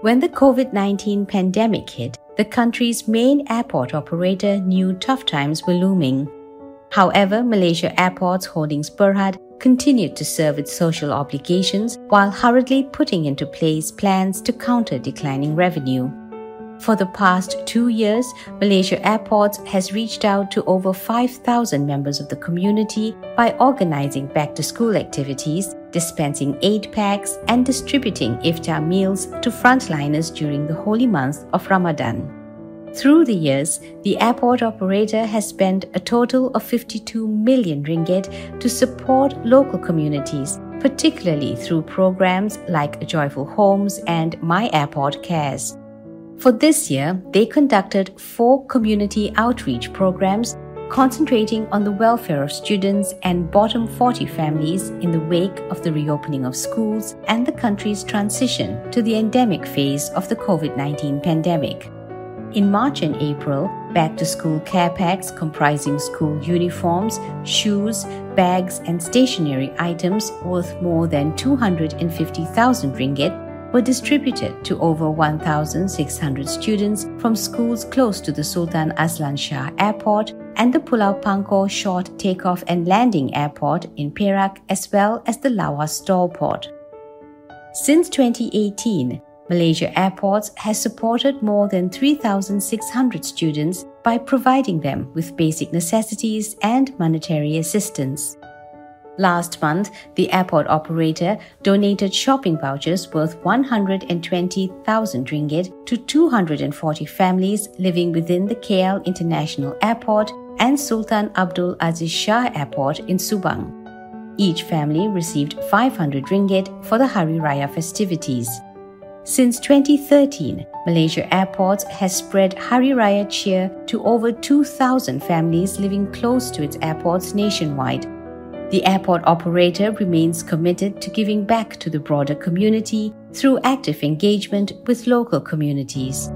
When the COVID 19 pandemic hit, the country's main airport operator knew tough times were looming. However, Malaysia Airports Holdings Berhad continued to serve its social obligations while hurriedly putting into place plans to counter declining revenue. For the past two years, Malaysia Airports has reached out to over 5,000 members of the community by organizing back to school activities, dispensing aid packs, and distributing iftar meals to frontliners during the holy month of Ramadan. Through the years, the airport operator has spent a total of 52 million ringgit to support local communities, particularly through programs like Joyful Homes and My Airport Cares. For this year, they conducted four community outreach programs concentrating on the welfare of students and bottom 40 families in the wake of the reopening of schools and the country's transition to the endemic phase of the COVID 19 pandemic. In March and April, back to school care packs comprising school uniforms, shoes, bags, and stationery items worth more than 250,000 ringgit were distributed to over 1,600 students from schools close to the Sultan Azlan Shah Airport and the Pulau Pangkor Short Takeoff and Landing Airport in Perak, as well as the Lawas STOLport. Since 2018, Malaysia Airports has supported more than 3,600 students by providing them with basic necessities and monetary assistance. Last month, the airport operator donated shopping vouchers worth 120,000 ringgit to 240 families living within the KL International Airport and Sultan Abdul Aziz Shah Airport in Subang. Each family received 500 ringgit for the Hari Raya festivities. Since 2013, Malaysia Airports has spread Hari Raya cheer to over 2,000 families living close to its airports nationwide. The airport operator remains committed to giving back to the broader community through active engagement with local communities.